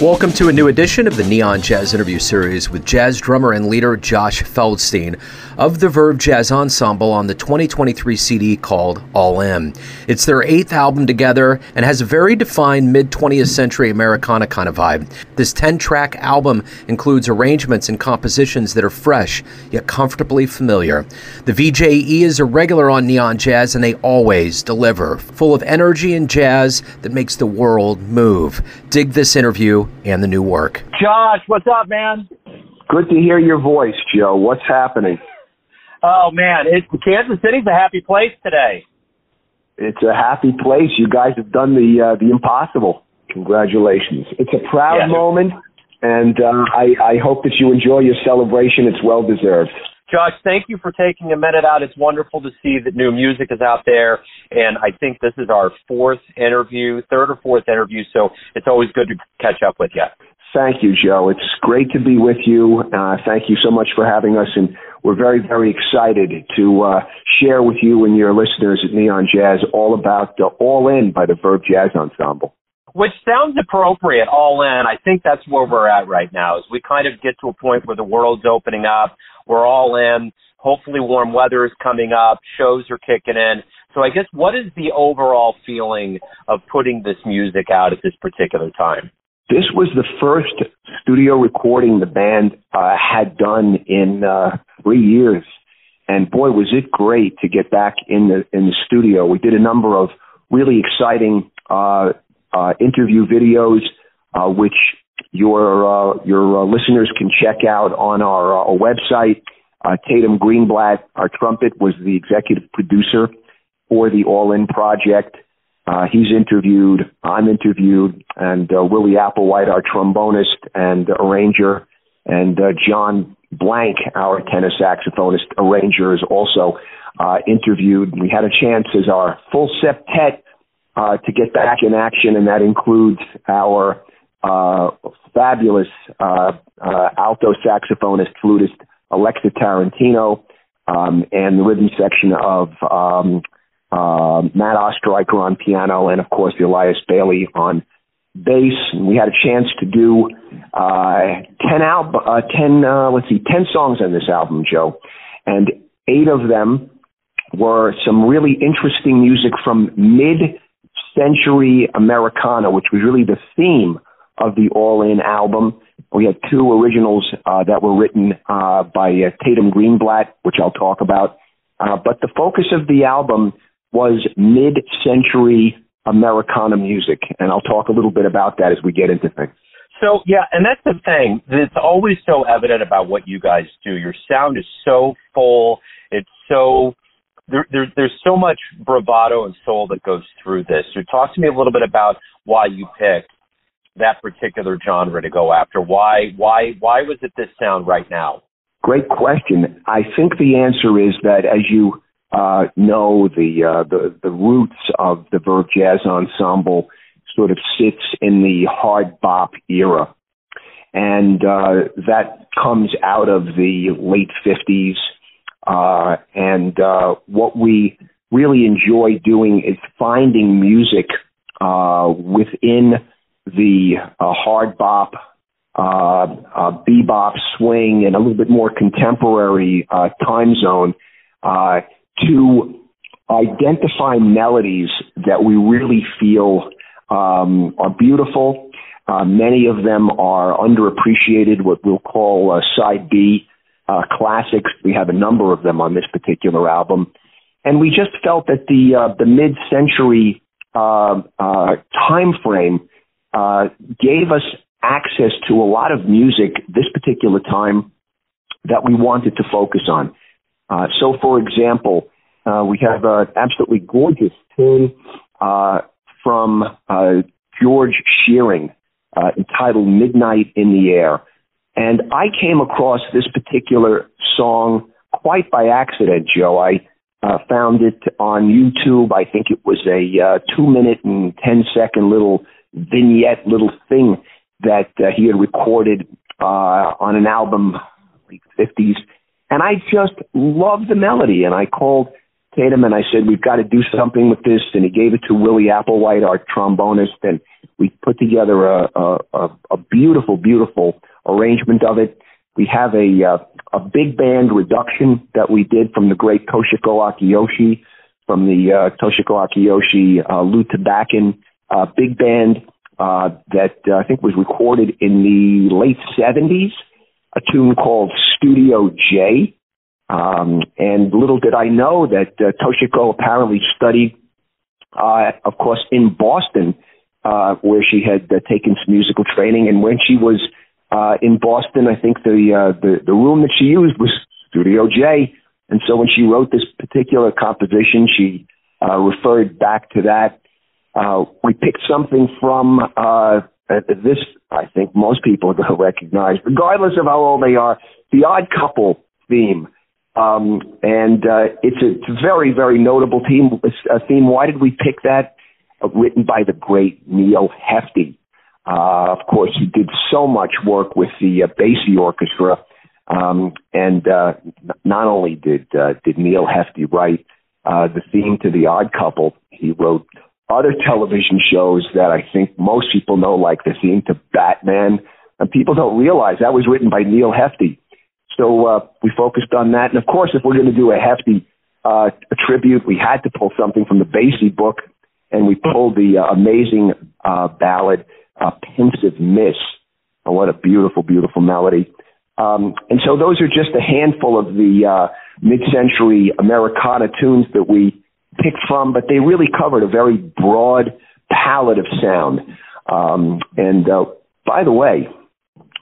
Welcome to a new edition of the Neon Jazz Interview Series with jazz drummer and leader Josh Feldstein of the Verve Jazz Ensemble on the 2023 CD called All In. It's their eighth album together and has a very defined mid 20th century Americana kind of vibe. This 10 track album includes arrangements and compositions that are fresh yet comfortably familiar. The VJE is a regular on Neon Jazz and they always deliver, full of energy and jazz that makes the world move. Dig this interview and the new work. Josh, what's up, man? Good to hear your voice, Joe. What's happening? Oh man, it, Kansas City's a happy place today. It's a happy place. You guys have done the uh, the impossible. Congratulations! It's a proud Yeah. moment, and uh, I, I hope that you enjoy your celebration. It's well deserved. Josh, thank you for taking a minute out. It's wonderful to see that new music is out there, and I think this is our fourth interview, third or fourth interview, so it's always good to catch up with you. Thank you, Joe. It's great to be with you. Uh, thank you so much for having us, and we're very, very excited to uh, share with you and your listeners at Neon Jazz all about uh, All In by the Verve Jazz Ensemble. Which sounds appropriate, all in. I think that's where we're at right now. As we kind of get to a point where the world's opening up, we're all in. Hopefully, warm weather is coming up. Shows are kicking in. So, I guess what is the overall feeling of putting this music out at this particular time? This was the first studio recording the band uh, had done in uh, three years, and boy, was it great to get back in the in the studio. We did a number of really exciting uh, uh, interview videos, uh, which your uh, your uh, listeners can check out on our, uh, our website. Uh, Tatum Greenblatt, our trumpet, was the executive producer for the All In project. Uh, he's interviewed, I'm interviewed, and uh, Willie Applewhite, our trombonist and arranger, and uh, John Blank, our tenor saxophonist arranger, is also uh, interviewed. We had a chance as our full septet uh, to get back in action, and that includes our uh, fabulous uh, uh, alto saxophonist, flutist Alexa Tarantino, um, and the rhythm section of um, uh, Matt Ostreicher on piano, and of course Elias Bailey on bass. And we had a chance to do ten album, ten let's see, ten songs on this album, Joe, and eight of them were some really interesting music from mid-century Americana, which was really the theme of the All In album. We had two originals uh, that were written uh, by uh, Tatum Greenblatt, which I'll talk about. Uh, but the focus of the album was mid-century Americana music, and I'll talk a little bit about that as we get into things. So yeah, and that's the thing. It's always so evident about what you guys do. Your sound is so full. It's so there, there, there's so much bravado and soul that goes through this. So talk to me a little bit about why you picked that particular genre to go after. Why why why was it this sound right now? Great question. I think the answer is that as you uh, know, the, uh, the the roots of the Verve Jazz Ensemble sort of sits in the hard bop era, and uh, that comes out of the late fifties. Uh, and uh, what we really enjoy doing is finding music uh, within the uh, hard bop, uh, uh, bebop, swing, and a little bit more contemporary uh, time zone uh, to identify melodies that we really feel um, are beautiful. Uh, many of them are underappreciated, what we'll call uh, side B uh, classics. We have a number of them on this particular album, and we just felt that the uh, the mid-century uh, uh, time frame uh, gave us access to a lot of music this particular time that we wanted to focus on. Uh, so, for example, uh, we have an absolutely gorgeous tune uh, from uh, George Shearing uh, entitled Midnight in the Air. And I came across this particular song quite by accident, Joe. I uh, found it on YouTube. I think it was a uh, two minute and ten second little vignette, little thing that uh, he had recorded uh, on an album, late 50s. And I just loved the melody. And I called Tatum and I said, we've got to do something with this. And he gave it to Willie Applewhite, our trombonist, and we put together a, a, a, a beautiful, beautiful arrangement of it. We have a, uh, a big band reduction that we did from the great Toshiko Akiyoshi, from the uh, Toshiko Akiyoshi uh, Lew Tabackin uh, big band uh, that uh, I think was recorded in the late 70s, a tune called Studio J. Um, and little did I know that uh, Toshiko apparently studied, uh, of course, in Boston, uh, where she had uh, taken some musical training. And when she was uh, in Boston, I think the, uh, the the room that she used was Studio J. And so when she wrote this particular composition, she uh, referred back to that. Uh, we picked something from uh, this. I think most people to recognize, regardless of how old they are, the Odd Couple theme. Um, and uh, it's, a, it's a very, very notable theme. Theme. Why did we pick that? Uh, written by the great Neal Hefti. Uh, of course, he did so much work with the uh, Basie Orchestra, um, and uh, not only did uh, did Neal Hefti write uh, the theme to The Odd Couple, he wrote other television shows that I think most people know, like the theme to Batman, and people don't realize that was written by Neal Hefti. So uh, we focused on that. And of course, if we're going to do a Hefti uh, a tribute, we had to pull something from the Basie book, and we pulled the uh, amazing uh, ballad, uh, Pensive Miss. Oh, what a beautiful, beautiful melody. Um, and so those are just a handful of the uh, mid-century Americana tunes that we picked from, but they really covered a very broad palette of sound. Um, and uh, by the way,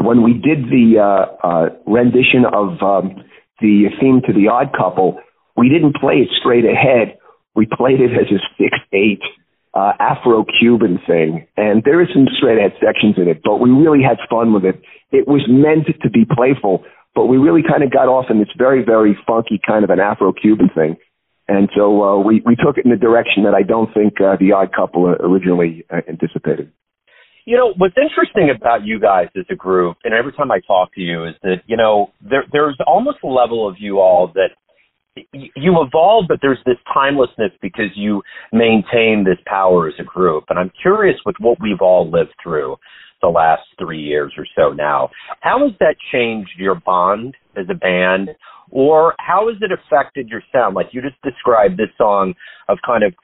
when we did the uh, uh, rendition of um, the theme to the Odd Couple, we didn't play it straight ahead. We played it as a six eight uh, Afro-Cuban thing, and there is some straight ahead sections in it, but we really had fun with it. It was meant to be playful, but we really kind of got off in this very very funky kind of an Afro-Cuban thing. And so uh, we we took it in a direction that I don't think uh, the Odd Couple originally uh, anticipated. You know, what's interesting about you guys as a group, and every time I talk to you, is that, you know, there, there's almost a level of you all that you evolve, but there's this timelessness because you maintain this power as a group. And I'm curious with what we've all lived through the last three years or so now, how has that changed your bond as a band? Or how has it affected your sound? Like you just described this song of kind of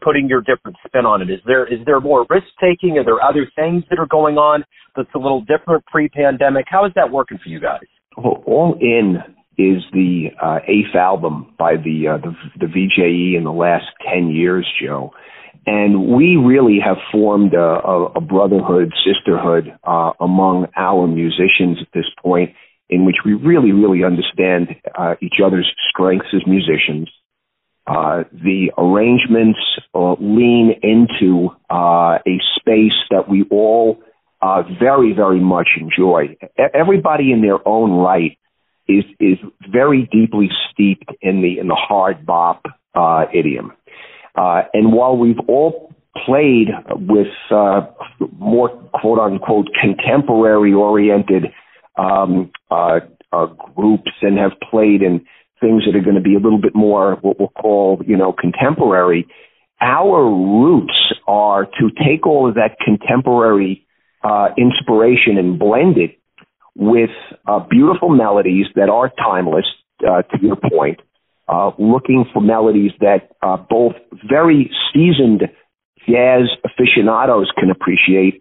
putting your different spin on it? Is there is there more risk taking? Are there other things that are going on that's a little different pre-pandemic? How is that working for you guys? Well, All In is the uh, eighth album by the, uh, the the VJE in the last ten years, Joe, and we really have formed a, a, a brotherhood, sisterhood uh, among our musicians at this point, in which we really, really understand uh, each other's strengths as musicians uh, the arrangements uh, lean into uh, a space that we all uh, very, very much enjoy. Everybody in their own right is is very deeply steeped in the in the hard bop uh, idiom. and while we've all played with more quote unquote contemporary oriented um, groups and have played in things that are going to be a little bit more what we'll call, you know, contemporary. Our roots are to take all of that contemporary uh, inspiration and blend it with uh, beautiful melodies that are timeless, uh, to your point, uh, looking for melodies that uh, both very seasoned jazz aficionados can appreciate,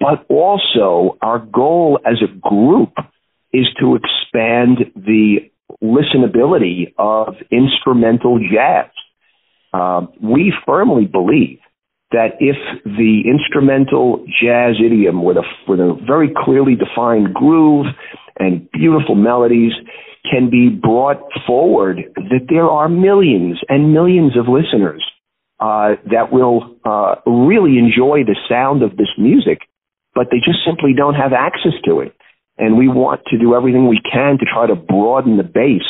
but also our goal as a group is to expand the listenability of instrumental jazz. Uh, we firmly believe that if the instrumental jazz idiom with a, with a very clearly defined groove and beautiful melodies can be brought forward, that there are millions and millions of listeners uh, that will uh, really enjoy the sound of this music, but they just simply don't have access to it. And we want to do everything we can to try to broaden the base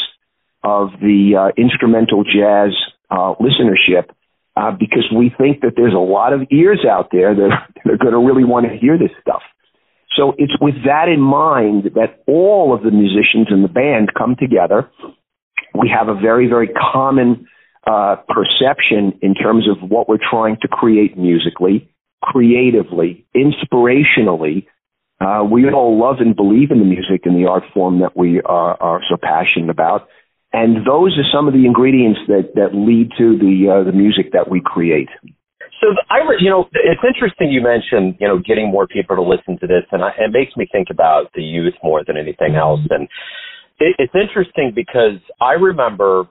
of the uh, instrumental jazz uh, listenership uh, because we think that there's a lot of ears out there that, are going to really want to hear this stuff. So it's with that in mind that all of the musicians in the band come together. We have a very, very common uh, perception in terms of what we're trying to create musically, creatively, inspirationally. Uh, we all love and believe in the music and the art form that we are, are so passionate about. And those are some of the ingredients that, that lead to the, uh, the music that we create. So I, you know, it's interesting you mentioned, you know, getting more people to listen to this, and I, it makes me think about the youth more than anything else. And it, it's interesting because I remember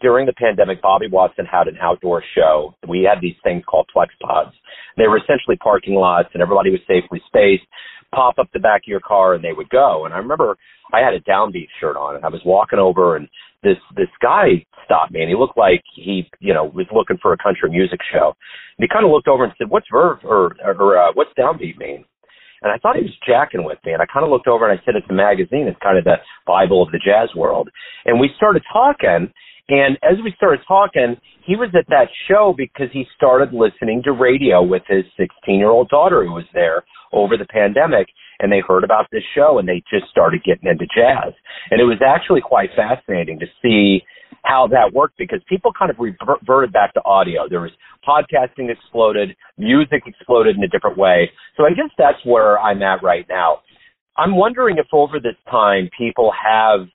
during the pandemic, Bobby Watson had an outdoor show. We had these things called flex pods. They were essentially parking lots, and everybody was safely spaced. Pop up the back of your car, and they would go. And I remember I had a downbeat shirt on, and I was walking over, and this this guy stopped me, and he looked like he, you know, was looking for a country music show. And he kind of looked over and said, "What's verve or or uh, what's downbeat mean?" And I thought he was jacking with me. And I kind of looked over and I said, it's a magazine. It's kind of the Bible of the jazz world. And we started talking. And as we started talking, he was at that show because he started listening to radio with his 16 year old daughter who was there over the pandemic. And they heard about this show and they just started getting into jazz. And it was actually quite fascinating to see how that worked because people kind of reverted back to audio. There was podcasting exploded, music exploded in a different way. So I guess that's where I'm at right now. I'm wondering if over this time people have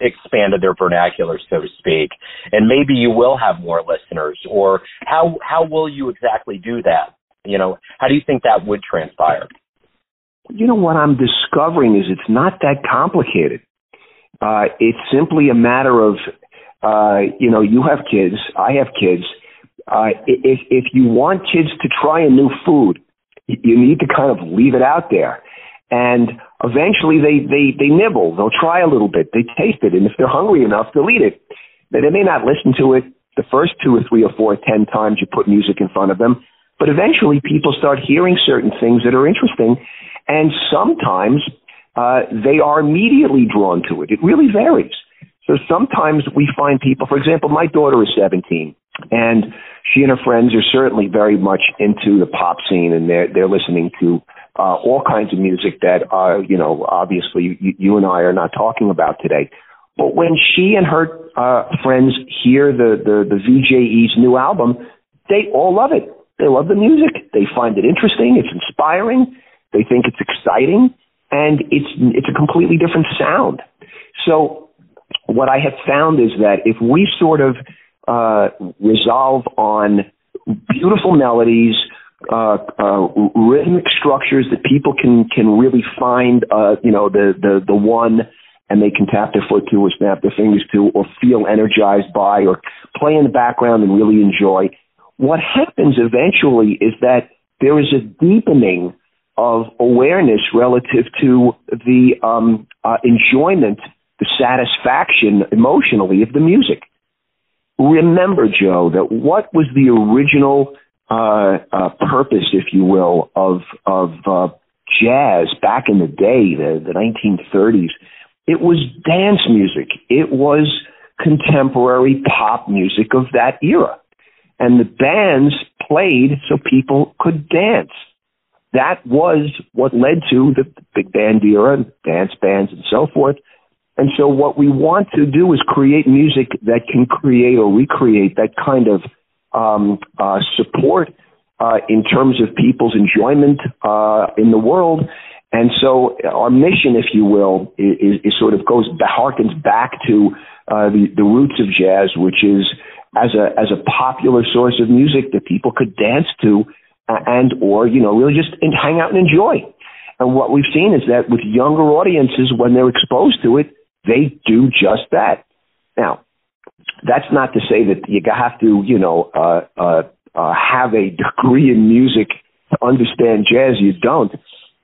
expanded their vernacular, so to speak, and maybe you will have more listeners, or how how will you exactly do that? You know, how do you think that would transpire? You know what I'm discovering is it's not that complicated. Uh, it's simply a matter of, uh, you know, you have kids, I have kids. Uh, if if you want kids to try a new food, you need to kind of leave it out there and eventually they, they, they nibble. They'll try a little bit. They taste it. And if they're hungry enough, they'll eat it. They may not listen to it the first two or three or four, or ten times you put music in front of them, but eventually people start hearing certain things that are interesting. And sometimes uh, they are immediately drawn to it. It really varies. So sometimes we find people, for example, my daughter is 17 and she and her friends are certainly very much into the pop scene and they're, they're listening to uh, all kinds of music that, uh, you know, obviously you, you and I are not talking about today. But when she and her uh, friends hear the, the, the VJE's new album, they all love it. They love the music. They find it interesting. It's inspiring. They think it's exciting, and it's it's a completely different sound. So, what I have found is that if we sort of uh, resolve on beautiful melodies, uh, uh, rhythmic structures that people can can really find, uh, you know, the the the one, and they can tap their foot to or snap their fingers to, or feel energized by, or play in the background and really enjoy. What happens eventually is that there is a deepening of awareness relative to the um, uh, enjoyment, the satisfaction emotionally of the music. Remember, Joe, that what was the original uh, uh, purpose, if you will, of of uh, jazz back in the day, the, the 1930s. It was dance music. It was contemporary pop music of that era, and the bands played so people could dance. That was what led to the big band era, dance bands, and so forth. And so, what we want to do is create music that can create or recreate that kind of um, uh, support uh, in terms of people's enjoyment uh, in the world. And so our mission, if you will, is, is sort of goes harkens back to uh, the, the roots of jazz, which is as a as a popular source of music that people could dance to, and or you know really just hang out and enjoy. And what we've seen is that with younger audiences, when they're exposed to it, they do just that. Now, that's not to say that you have to, you know, uh, uh, uh, have a degree in music to understand jazz. You don't.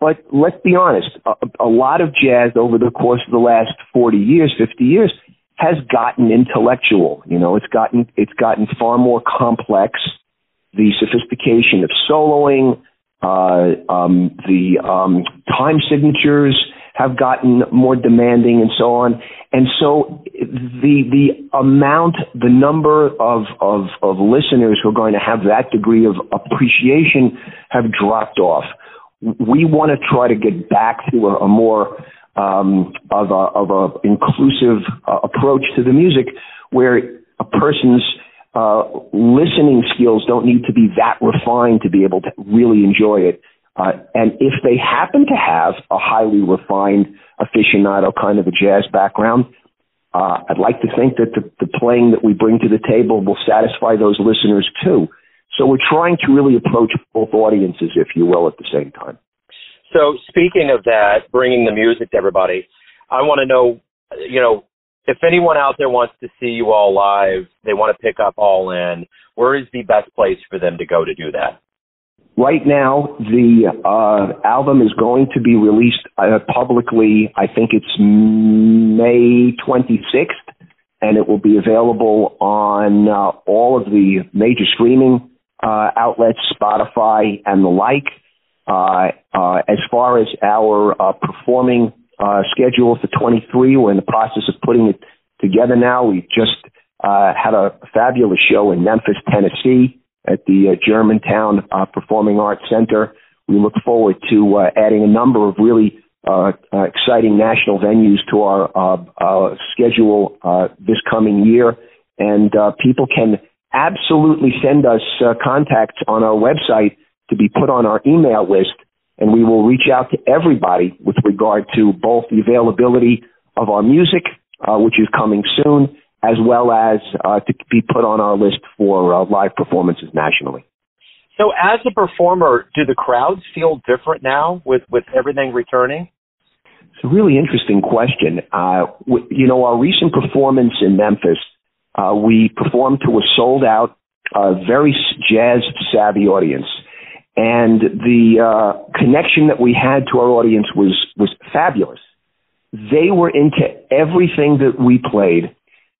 But let's be honest, a, a lot of jazz over the course of the last 40 years, 50 years, has gotten intellectual. You know, it's gotten it's gotten far more complex. The sophistication of soloing, uh, um, the um, time signatures, have gotten more demanding and so on. And so the the amount, the number of, of, of listeners who are going to have that degree of appreciation have dropped off. We want to try to get back to a, a more um, of a of a inclusive uh, approach to the music, where a person's uh, listening skills don't need to be that refined to be able to really enjoy it. Uh, and if they happen to have a highly refined aficionado kind of a jazz background, uh, I'd like to think that the, the playing that we bring to the table will satisfy those listeners too. So we're trying to really approach both audiences, if you will, at the same time. So speaking of that, bringing the music to everybody, I want to know, you know, if anyone out there wants to see you all live, they want to pick up All In, where is the best place for them to go to do that? Right now, the uh, album is going to be released uh, publicly. I think it's May 26th, and it will be available on uh, all of the major streaming uh, outlets, Spotify, and the like. Uh, uh, as far as our performing schedule for 23, we're in the process of putting it together now. We just had a fabulous show in Memphis, Tennessee at the uh, Germantown uh, Performing Arts Center. We look forward to uh, adding a number of really uh, uh, exciting national venues to our uh, uh, schedule uh, this coming year, and uh, people can absolutely send us uh, contacts on our website to be put on our email list, and we will reach out to everybody with regard to both the availability of our music, uh, which is coming soon, as well as uh, to be put on our list for uh, live performances nationally. So, as a performer, do the crowds feel different now with with everything returning? It's a really interesting question. Uh, you know, our recent performance in Memphis, uh, we performed to a sold out, uh, very jazz savvy audience. And the uh, connection that we had to our audience was was fabulous. They were into everything that we played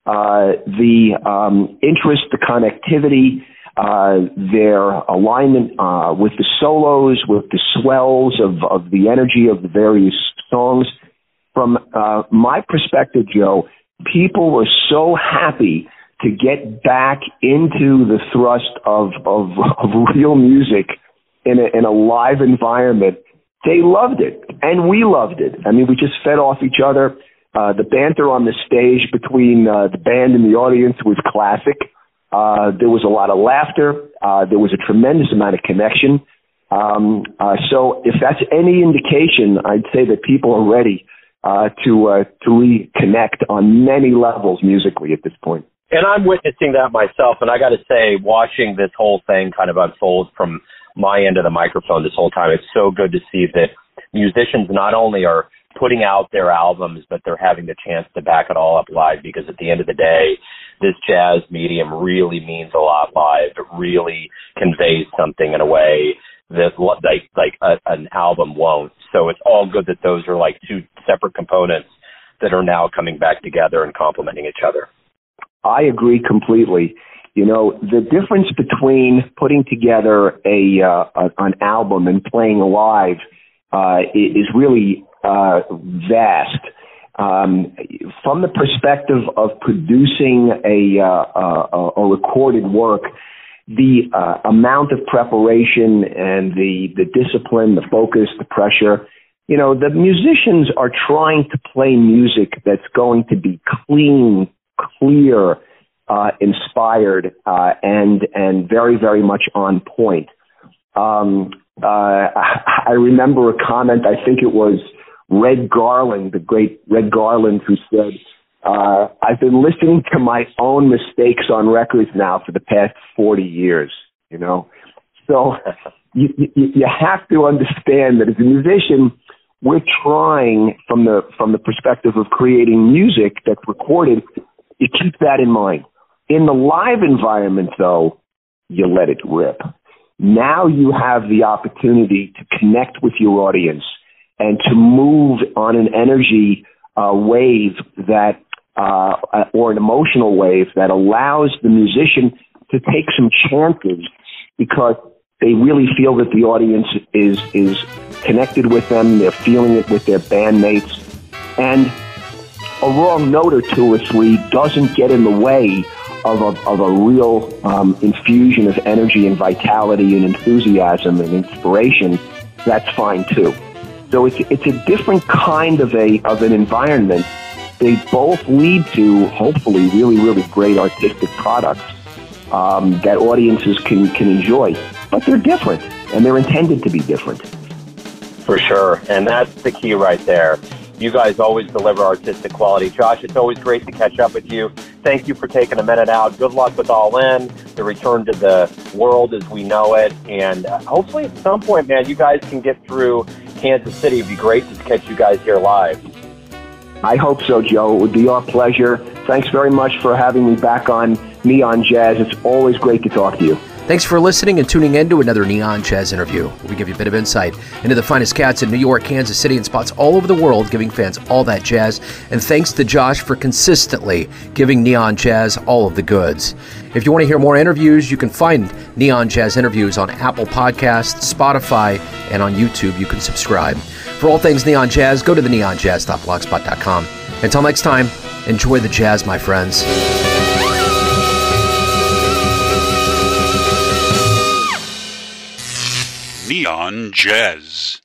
uh, the um, interest, the connectivity, uh, their alignment uh, with the solos, with the swells of, of the energy of the various songs. From uh, my perspective, Joe, people were so happy to get back into the thrust of, of, of real music in a, in a live environment. They loved it, and we loved it. I mean, we just fed off each other. Uh, the banter on the stage between uh, the band and the audience was classic. Uh, there was a lot of laughter. Uh, there was a tremendous amount of connection. Um, uh, so, if that's any indication, I'd say that people are ready uh, to uh, to reconnect on many levels musically at this point. And I'm witnessing that myself. And I got to say, watching this whole thing kind of unfold from my end of the microphone this whole time, it's so good to see that musicians not only are putting out their albums, but they're having the chance to back it all up live because at the end of the day, this jazz medium really means a lot live. It really conveys something in a way that like like a, uh, an album won't. So it's all good that those are like two separate components that are now coming back together and complementing each other. I agree completely. You know, the difference between putting together a uh, an album and playing live uh, is really uh, vast. Um, from the perspective of producing a, uh, a, a recorded work, the uh, amount of preparation and the, the discipline, the focus, the pressure, you know, the musicians are trying to play music that's going to be clean, clear, uh, inspired, uh, and and very very much on point. Um, uh, I remember a comment. I think it was Red Garland, the great Red Garland, who said, uh, I've been listening to my own mistakes on records now for the past 40 years, you know? So you, you, you have to understand that as a musician, we're trying from the, from the perspective of creating music that's recorded, you keep that in mind. In the live environment, though, you let it rip. Now you have the opportunity to connect with your audience and to move on an energy uh, wave that uh, or an emotional wave that allows the musician to take some chances because they really feel that the audience is is connected with them. They're feeling it with their bandmates, and a wrong note or two or three doesn't get in the way of a, of a real um, infusion of energy and vitality and enthusiasm and inspiration. That's fine too. So it's it's a different kind of a of an environment. They both lead to hopefully really really great artistic products. um, that audiences can, can enjoy. But they're different, and they're intended to be different. For sure. And that's the key right there. You guys always deliver artistic quality. Josh, it's always great to catch up with you. Thank you for taking a minute out. Good luck with All In, the return to the world as we know it. And uh, hopefully at some point, man, you guys can get through Kansas City. It'd be great to catch you guys here live. I hope so, Joe. It would be our pleasure. Thanks very much for having me back on Neon Jazz. It's always great to talk to you. Thanks for listening and tuning in to another Neon Jazz interview, we give you a bit of insight into the finest cats in New York, Kansas City, and spots all over the world, giving fans all that jazz. And thanks to Josh for consistently giving Neon Jazz all of the goods. If you want to hear more interviews, you can find Neon Jazz interviews on Apple Podcasts, Spotify, and on YouTube. You can subscribe. For all things Neon Jazz, go to the neonjazz.blogspot.com. Until next time, enjoy the jazz, my friends. Neon Jazz.